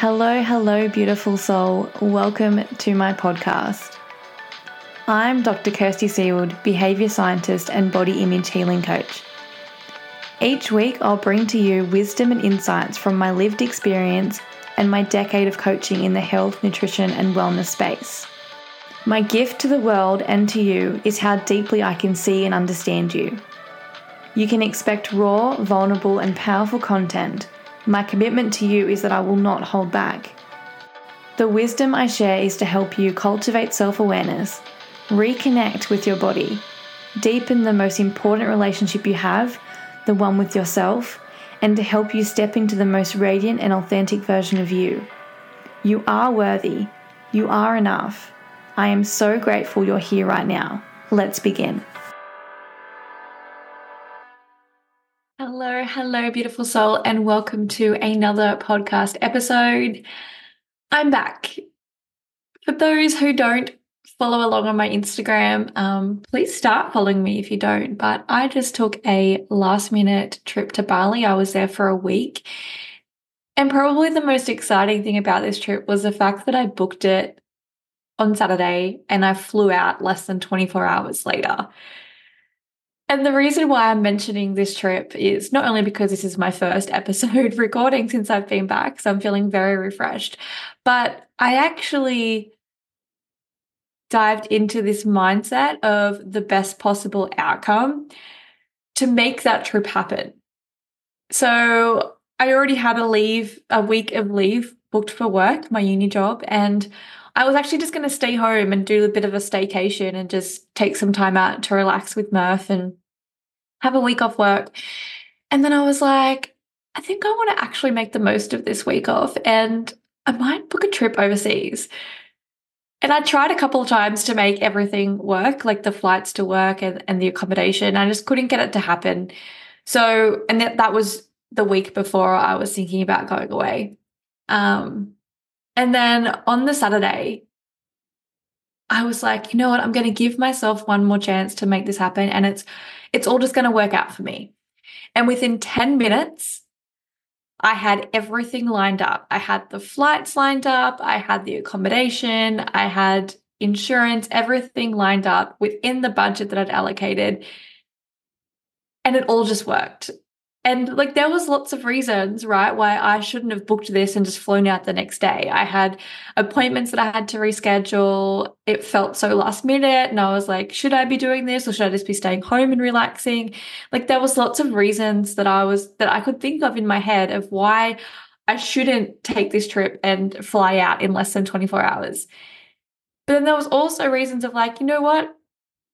Hello, hello, beautiful soul. Welcome to my podcast. I'm Dr. Kirsty Seaward, behavior scientist and body image healing coach. Each week, I'll bring to you wisdom and insights from my lived experience and my decade of coaching in the health, nutrition, and wellness space. My gift to the world and to you is how deeply I can see and understand you. You can expect raw, vulnerable, and powerful content my commitment to you is that I will not hold back. The wisdom I share is to help you cultivate self awareness, reconnect with your body, deepen the most important relationship you have, the one with yourself, and to help you step into the most radiant and authentic version of you. You are worthy. You are enough. I am so grateful you're here right now. Let's begin. Hello, beautiful soul, and welcome to another podcast episode. I'm back. For those who don't follow along on my Instagram, um, please start following me if you don't. But I just took a last minute trip to Bali. I was there for a week. And probably the most exciting thing about this trip was the fact that I booked it on Saturday and I flew out less than 24 hours later. And the reason why I'm mentioning this trip is not only because this is my first episode recording since I've been back, so I'm feeling very refreshed, but I actually dived into this mindset of the best possible outcome to make that trip happen. So I already had a leave, a week of leave booked for work, my uni job, and I was actually just going to stay home and do a bit of a staycation and just take some time out to relax with Murph and have a week off work. And then I was like, I think I want to actually make the most of this week off and I might book a trip overseas. And I tried a couple of times to make everything work, like the flights to work and, and the accommodation. I just couldn't get it to happen. So, and that, that was the week before I was thinking about going away. Um, and then on the Saturday, I was like, you know what? I'm going to give myself one more chance to make this happen. And it's, it's all just going to work out for me. And within 10 minutes, I had everything lined up. I had the flights lined up. I had the accommodation. I had insurance, everything lined up within the budget that I'd allocated. And it all just worked. And like there was lots of reasons, right, why I shouldn't have booked this and just flown out the next day. I had appointments that I had to reschedule. It felt so last minute and I was like, should I be doing this or should I just be staying home and relaxing? Like there was lots of reasons that I was that I could think of in my head of why I shouldn't take this trip and fly out in less than 24 hours. But then there was also reasons of like, you know what?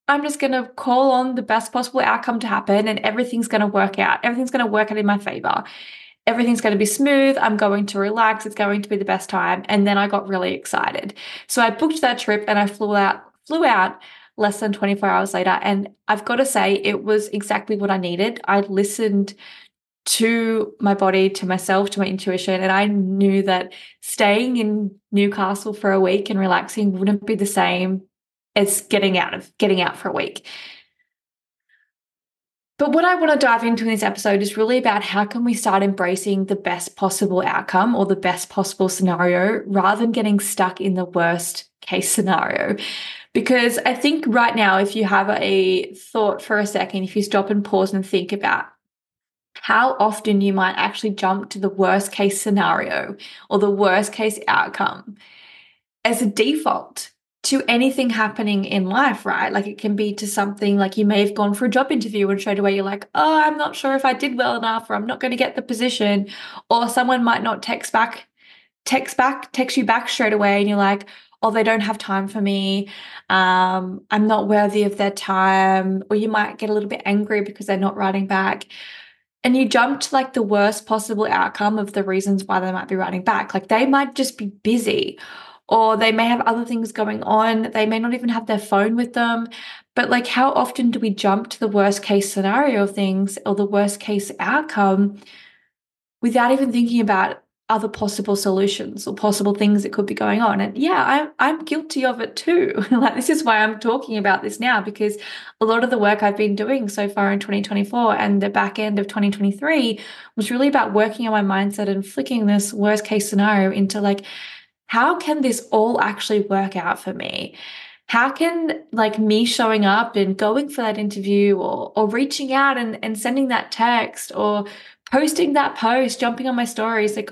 I'm just going to call on the best possible outcome to happen and everything's going to work out. Everything's going to work out in my favor. Everything's going to be smooth. I'm going to relax. It's going to be the best time. And then I got really excited. So I booked that trip and I flew out, flew out less than 24 hours later. And I've got to say, it was exactly what I needed. I listened to my body, to myself, to my intuition. And I knew that staying in Newcastle for a week and relaxing wouldn't be the same as getting out of getting out for a week. But what I want to dive into in this episode is really about how can we start embracing the best possible outcome or the best possible scenario rather than getting stuck in the worst case scenario. Because I think right now, if you have a thought for a second, if you stop and pause and think about how often you might actually jump to the worst case scenario or the worst case outcome as a default to anything happening in life, right? Like it can be to something like you may have gone for a job interview and straight away you're like, oh, I'm not sure if I did well enough or I'm not going to get the position. Or someone might not text back, text back, text you back straight away and you're like, oh, they don't have time for me. Um, I'm not worthy of their time. Or you might get a little bit angry because they're not writing back. And you jump to like the worst possible outcome of the reasons why they might be writing back. Like they might just be busy or they may have other things going on. They may not even have their phone with them. But like, how often do we jump to the worst case scenario of things or the worst case outcome without even thinking about other possible solutions or possible things that could be going on. And yeah, I'm I'm guilty of it too. like this is why I'm talking about this now because a lot of the work I've been doing so far in 2024 and the back end of 2023 was really about working on my mindset and flicking this worst case scenario into like how can this all actually work out for me? How can like me showing up and going for that interview or or reaching out and, and sending that text or posting that post, jumping on my stories, like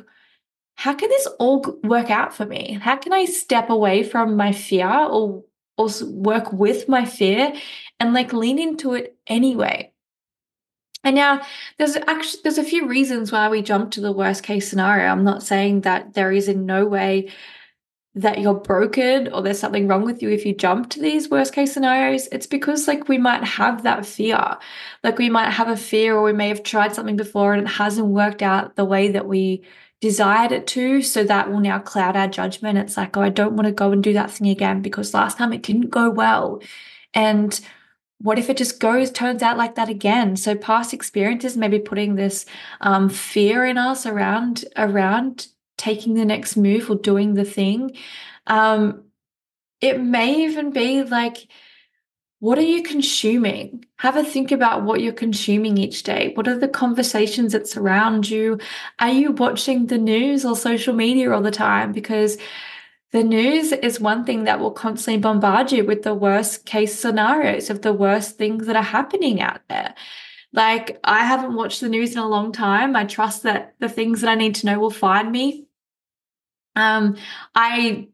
how can this all work out for me? How can I step away from my fear or or work with my fear and like lean into it anyway? And now there's actually there's a few reasons why we jump to the worst case scenario. I'm not saying that there is in no way that you're broken or there's something wrong with you if you jump to these worst case scenarios. It's because like we might have that fear. Like we might have a fear or we may have tried something before and it hasn't worked out the way that we desired it to. So that will now cloud our judgment. It's like, oh, I don't want to go and do that thing again because last time it didn't go well. And what if it just goes, turns out like that again? So past experiences maybe putting this um, fear in us around around taking the next move or doing the thing. Um, it may even be like what are you consuming? Have a think about what you're consuming each day. What are the conversations that surround you? Are you watching the news or social media all the time? Because the news is one thing that will constantly bombard you with the worst case scenarios of the worst things that are happening out there. Like, I haven't watched the news in a long time. I trust that the things that I need to know will find me. Um, I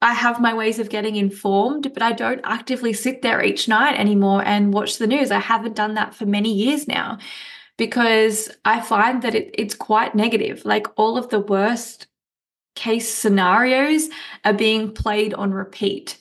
I have my ways of getting informed, but I don't actively sit there each night anymore and watch the news. I haven't done that for many years now because I find that it, it's quite negative. Like all of the worst case scenarios are being played on repeat.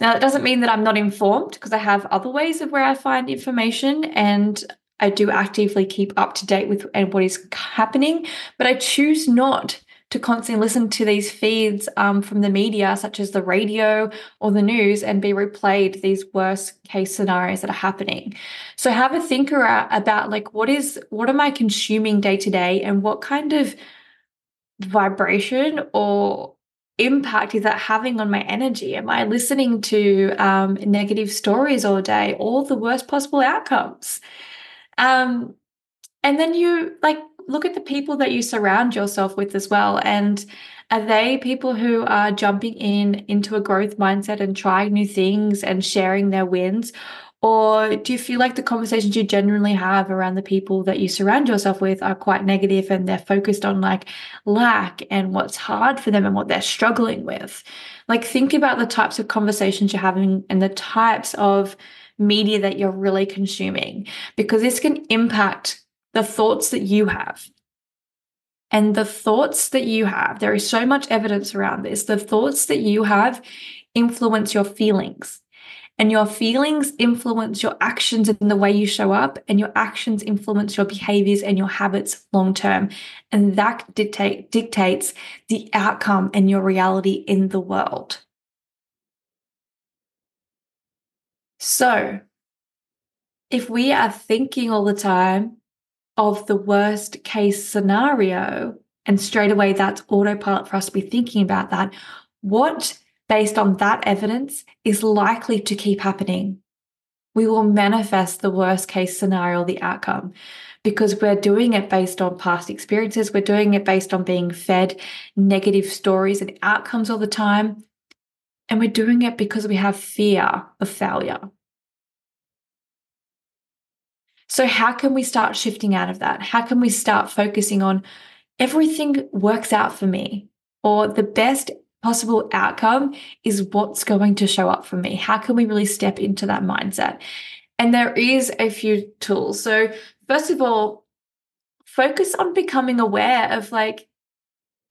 Now, that doesn't mean that I'm not informed because I have other ways of where I find information and I do actively keep up to date with what is happening, but I choose not to constantly listen to these feeds um, from the media, such as the radio or the news, and be replayed these worst case scenarios that are happening. So have a thinker about like what is what am I consuming day to day, and what kind of vibration or impact is that having on my energy? Am I listening to um, negative stories all day, all the worst possible outcomes? Um, and then you like look at the people that you surround yourself with as well. And are they people who are jumping in into a growth mindset and trying new things and sharing their wins? Or do you feel like the conversations you generally have around the people that you surround yourself with are quite negative and they're focused on like lack and what's hard for them and what they're struggling with? Like, think about the types of conversations you're having and the types of media that you're really consuming because this can impact the thoughts that you have. And the thoughts that you have, there is so much evidence around this. The thoughts that you have influence your feelings. And your feelings influence your actions and the way you show up, and your actions influence your behaviors and your habits long term. And that dictate, dictates the outcome and your reality in the world. So, if we are thinking all the time of the worst case scenario, and straight away that's autopilot for us to be thinking about that, what, based on that evidence, is likely to keep happening? We will manifest the worst case scenario, the outcome, because we're doing it based on past experiences. We're doing it based on being fed negative stories and outcomes all the time. And we're doing it because we have fear of failure. So, how can we start shifting out of that? How can we start focusing on everything works out for me or the best possible outcome is what's going to show up for me? How can we really step into that mindset? And there is a few tools. So, first of all, focus on becoming aware of like,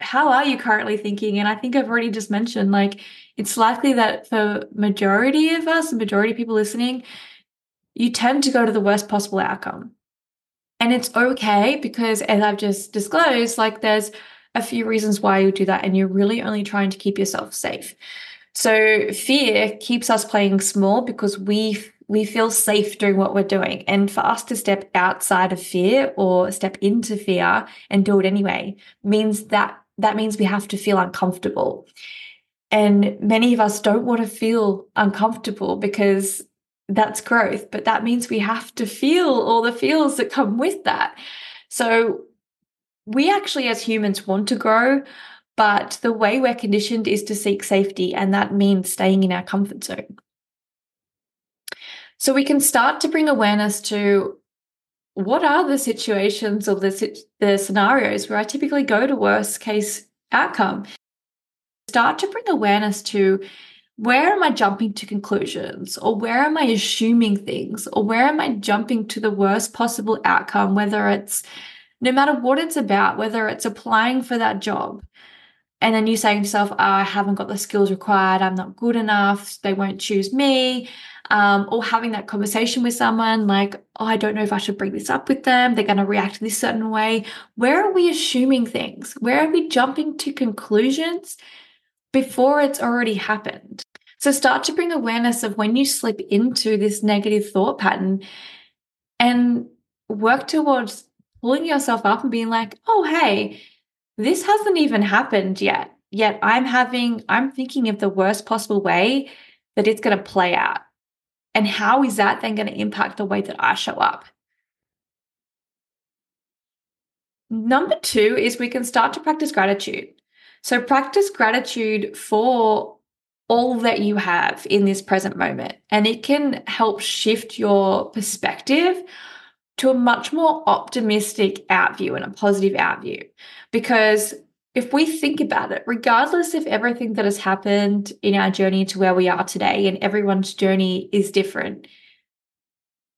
how are you currently thinking? And I think I've already just mentioned like it's likely that for majority of us, majority of people listening, you tend to go to the worst possible outcome. And it's okay because, as I've just disclosed, like there's a few reasons why you do that, and you're really only trying to keep yourself safe. So, fear keeps us playing small because we we feel safe doing what we're doing. And for us to step outside of fear or step into fear and do it anyway means that that means we have to feel uncomfortable. And many of us don't want to feel uncomfortable because that's growth, but that means we have to feel all the feels that come with that. So we actually, as humans, want to grow, but the way we're conditioned is to seek safety, and that means staying in our comfort zone. So we can start to bring awareness to what are the situations or the, the scenarios where I typically go to worst case outcome. Start to bring awareness to where am I jumping to conclusions or where am I assuming things or where am I jumping to the worst possible outcome, whether it's no matter what it's about, whether it's applying for that job. And then you saying to yourself, oh, I haven't got the skills required, I'm not good enough, they won't choose me. Um, or having that conversation with someone like, oh, I don't know if I should bring this up with them. They're going to react this certain way. Where are we assuming things? Where are we jumping to conclusions before it's already happened? So start to bring awareness of when you slip into this negative thought pattern and work towards pulling yourself up and being like, oh, hey, this hasn't even happened yet. Yet I'm having, I'm thinking of the worst possible way that it's going to play out. And how is that then going to impact the way that I show up? Number two is we can start to practice gratitude. So, practice gratitude for all that you have in this present moment, and it can help shift your perspective to a much more optimistic outview and a positive outview. Because if we think about it, regardless of everything that has happened in our journey to where we are today, and everyone's journey is different,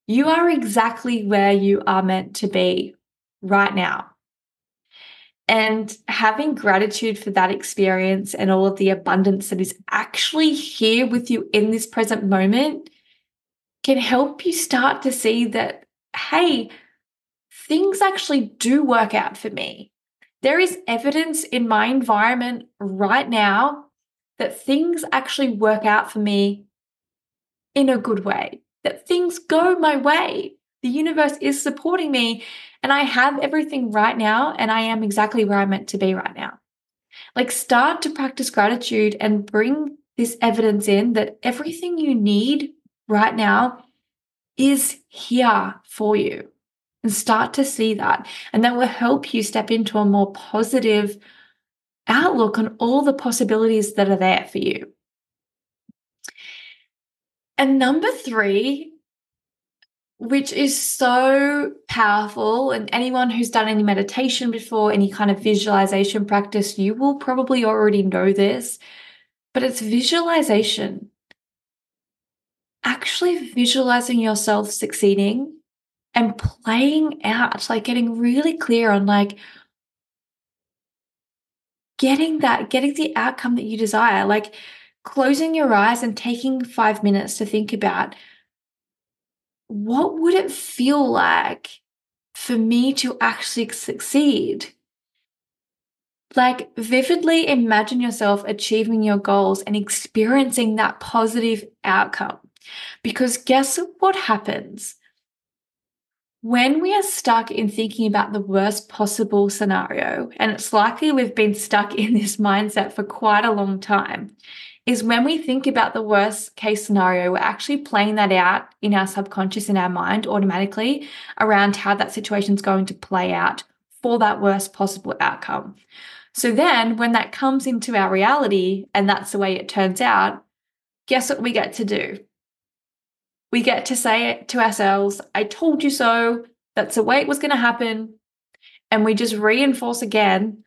you are exactly where you are meant to be right now. And having gratitude for that experience and all of the abundance that is actually here with you in this present moment can help you start to see that hey, things actually do work out for me. There is evidence in my environment right now that things actually work out for me in a good way, that things go my way. The universe is supporting me, and I have everything right now, and I am exactly where I'm meant to be right now. Like, start to practice gratitude and bring this evidence in that everything you need right now is here for you. And start to see that. And that will help you step into a more positive outlook on all the possibilities that are there for you. And number three, which is so powerful, and anyone who's done any meditation before, any kind of visualization practice, you will probably already know this, but it's visualization actually visualizing yourself succeeding and playing out, like getting really clear on like getting that, getting the outcome that you desire, like closing your eyes and taking five minutes to think about what would it feel like for me to actually succeed? Like, vividly imagine yourself achieving your goals and experiencing that positive outcome. Because guess what happens? When we are stuck in thinking about the worst possible scenario, and it's likely we've been stuck in this mindset for quite a long time, is when we think about the worst case scenario, we're actually playing that out in our subconscious, in our mind automatically around how that situation is going to play out for that worst possible outcome. So then when that comes into our reality and that's the way it turns out, guess what we get to do? We get to say it to ourselves, I told you so. That's the way it was going to happen. And we just reinforce again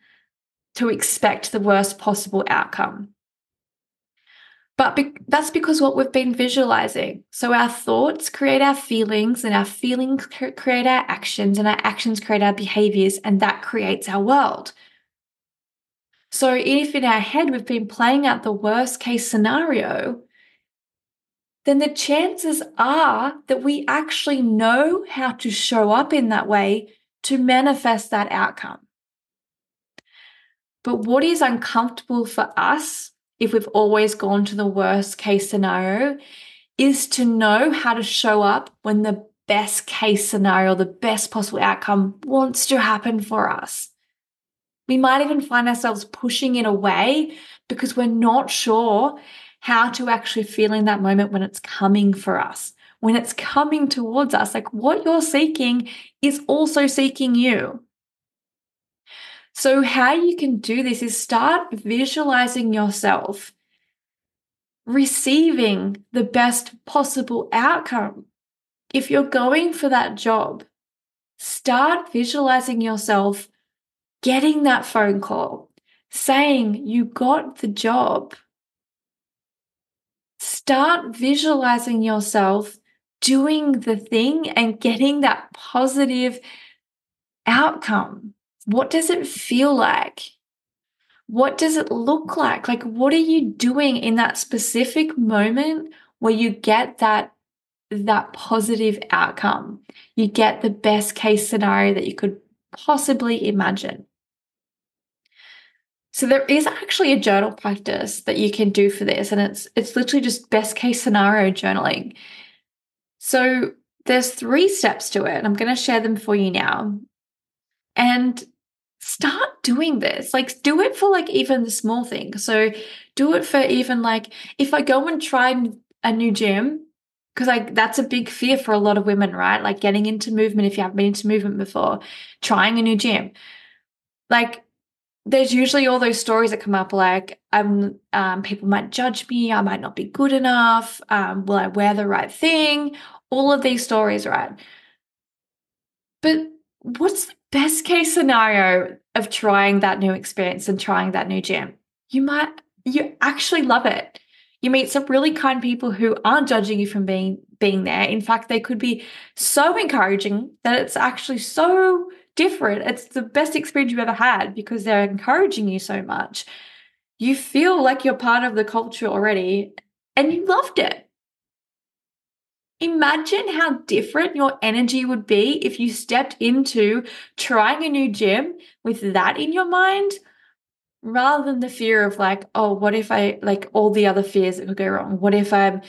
to expect the worst possible outcome. But be- that's because what we've been visualizing. So our thoughts create our feelings, and our feelings create our actions, and our actions create our behaviors, and that creates our world. So if in our head we've been playing out the worst case scenario, then the chances are that we actually know how to show up in that way to manifest that outcome. But what is uncomfortable for us if we've always gone to the worst case scenario is to know how to show up when the best case scenario, the best possible outcome wants to happen for us. We might even find ourselves pushing it away because we're not sure how to actually feel in that moment when it's coming for us. When it's coming towards us, like what you're seeking is also seeking you. So, how you can do this is start visualizing yourself receiving the best possible outcome. If you're going for that job, start visualizing yourself getting that phone call, saying you got the job. Start visualizing yourself doing the thing and getting that positive outcome. What does it feel like? What does it look like? Like, what are you doing in that specific moment where you get that that positive outcome? You get the best case scenario that you could possibly imagine. So there is actually a journal practice that you can do for this and it's it's literally just best case scenario journaling. So there's three steps to it. I'm going to share them for you now. And start doing this. Like do it for like even the small things. So do it for even like if I go and try a new gym because like that's a big fear for a lot of women, right? Like getting into movement if you haven't been into movement before, trying a new gym. Like there's usually all those stories that come up like um, um, people might judge me i might not be good enough um, will i wear the right thing? All of these stories right? But what's the best case scenario of trying that new experience and trying that new gym? You might you actually love it. You meet some really kind people who aren't judging you from being being there. In fact they could be so encouraging that it's actually so different. It's the best experience you've ever had because they're encouraging you so much. You feel like you're part of the culture already and you loved it. Imagine how different your energy would be if you stepped into trying a new gym with that in your mind rather than the fear of like, oh, what if I like all the other fears that could go wrong? What if I'm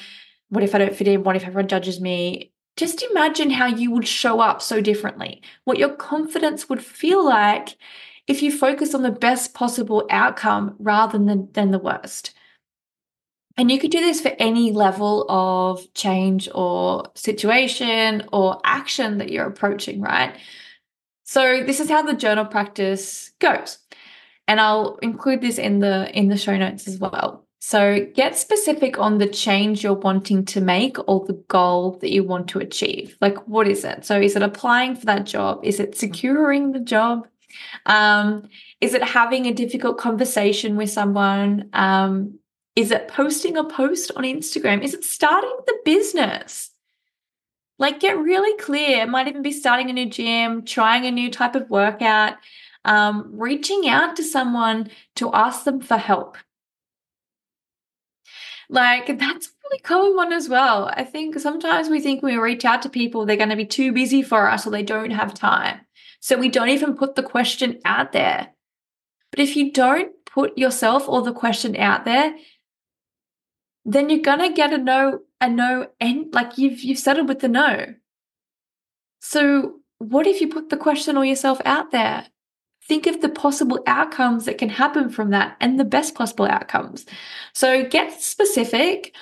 what if I don't fit in? What if everyone judges me? Just imagine how you would show up so differently, what your confidence would feel like if you focus on the best possible outcome rather than, than the worst. And you could do this for any level of change or situation or action that you're approaching, right? So this is how the journal practice goes. And I'll include this in the in the show notes as well. So get specific on the change you're wanting to make or the goal that you want to achieve. Like, what is it? So, is it applying for that job? Is it securing the job? Um, is it having a difficult conversation with someone? Um, is it posting a post on Instagram? Is it starting the business? Like, get really clear. It might even be starting a new gym, trying a new type of workout, um, reaching out to someone to ask them for help like that's a really common one as well. I think sometimes we think we reach out to people, they're going to be too busy for us or they don't have time. So we don't even put the question out there. But if you don't put yourself or the question out there, then you're gonna get a no, a no, and like you've you've settled with the no. So what if you put the question or yourself out there? Think of the possible outcomes that can happen from that and the best possible outcomes. So get specific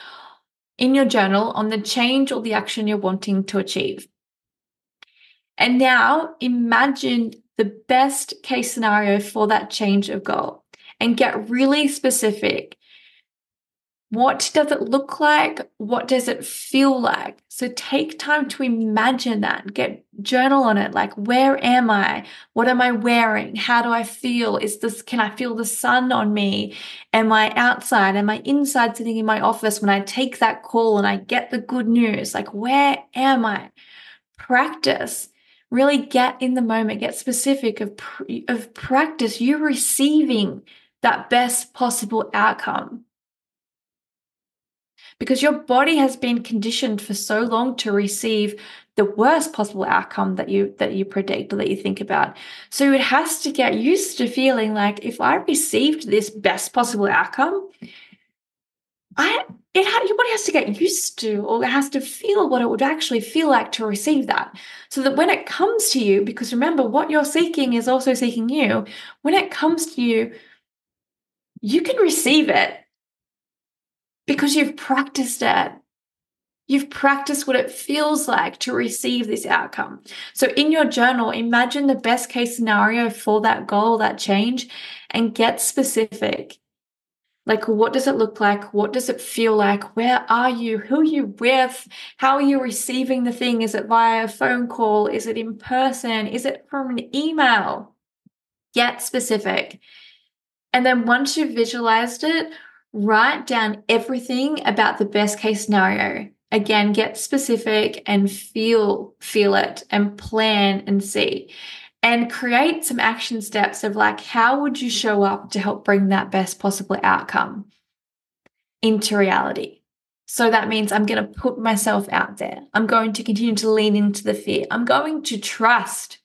in your journal on the change or the action you're wanting to achieve. And now imagine the best case scenario for that change of goal and get really specific what does it look like? What does it feel like? So take time to imagine that. Get journal on it. Like, where am I? What am I wearing? How do I feel? Is this, can I feel the sun on me? Am I outside? Am I inside sitting in my office when I take that call and I get the good news? Like, where am I? Practice. Really get in the moment, get specific of, of practice. You're receiving that best possible outcome because your body has been conditioned for so long to receive the worst possible outcome that you that you predict or that you think about. So it has to get used to feeling like if i received this best possible outcome i it ha- your body has to get used to or it has to feel what it would actually feel like to receive that. So that when it comes to you, because remember, what you're seeking is also seeking you, when it comes to you, you can receive it because you've practiced it. You've practiced what it feels like to receive this outcome. So, in your journal, imagine the best case scenario for that goal, that change, and get specific. Like, what does it look like? What does it feel like? Where are you? Who are you with? How are you receiving the thing? Is it via a phone call? Is it in person? Is it from an email? Get specific. And then once you've visualized it, write down everything about the best case scenario. Again, get specific and feel feel it and plan and see and create some action steps of like, how would you show up to help bring that best possible outcome into reality? So that means I'm going to put myself out there. I'm going to continue to lean into the fear. I'm going to trust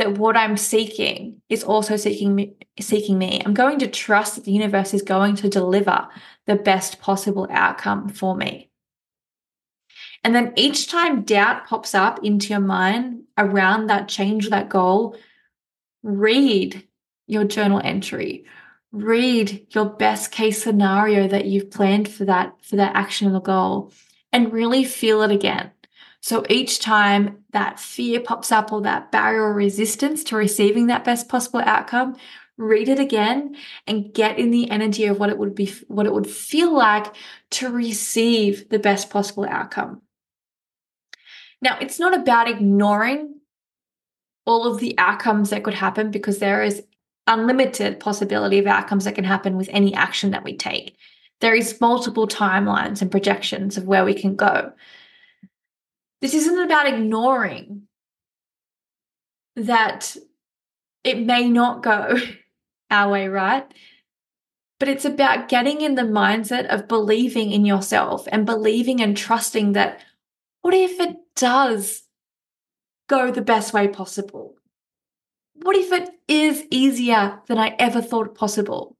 that what I'm seeking is also seeking me, seeking me. I'm going to trust that the universe is going to deliver the best possible outcome for me. And then each time doubt pops up into your mind around that change, that goal, read your journal entry. Read your best case scenario that you've planned for that for that action or goal and really feel it again. So each time that fear pops up or that barrier or resistance to receiving that best possible outcome, read it again and get in the energy of what it would be what it would feel like to receive the best possible outcome. Now, it's not about ignoring all of the outcomes that could happen because there is unlimited possibility of outcomes that can happen with any action that we take. There is multiple timelines and projections of where we can go. This isn't about ignoring that it may not go our way, right? But it's about getting in the mindset of believing in yourself and believing and trusting that what if it does go the best way possible? What if it is easier than I ever thought possible?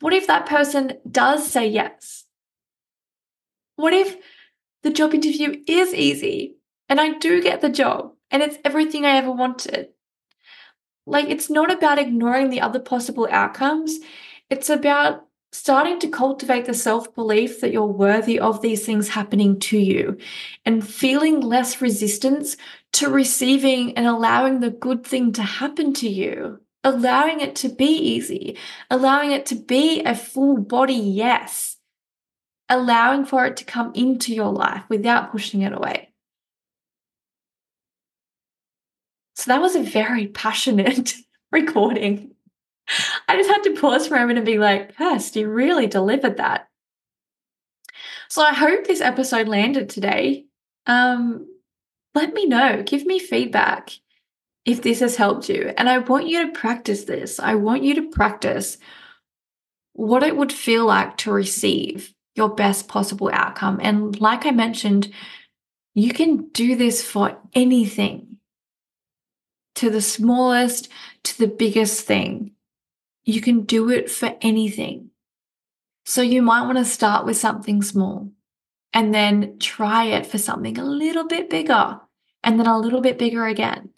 What if that person does say yes? What if the job interview is easy and I do get the job and it's everything I ever wanted? Like, it's not about ignoring the other possible outcomes. It's about starting to cultivate the self belief that you're worthy of these things happening to you and feeling less resistance to receiving and allowing the good thing to happen to you, allowing it to be easy, allowing it to be a full body yes, allowing for it to come into your life without pushing it away. So that was a very passionate recording. I just had to pause for a moment and be like, Kirst, you really delivered that. So I hope this episode landed today. Um, let me know, give me feedback if this has helped you. And I want you to practice this. I want you to practice what it would feel like to receive your best possible outcome. And like I mentioned, you can do this for anything to the smallest to the biggest thing. You can do it for anything. So you might want to start with something small and then try it for something a little bit bigger and then a little bit bigger again.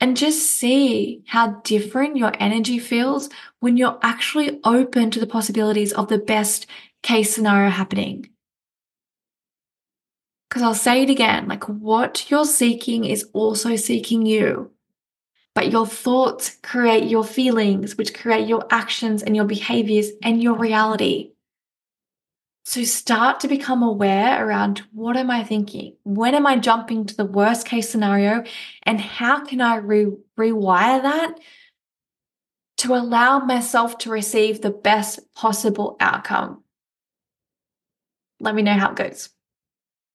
And just see how different your energy feels when you're actually open to the possibilities of the best case scenario happening. Because I'll say it again like what you're seeking is also seeking you. But your thoughts create your feelings, which create your actions and your behaviors and your reality. So start to become aware around what am I thinking? When am I jumping to the worst case scenario? And how can I re- rewire that to allow myself to receive the best possible outcome? Let me know how it goes.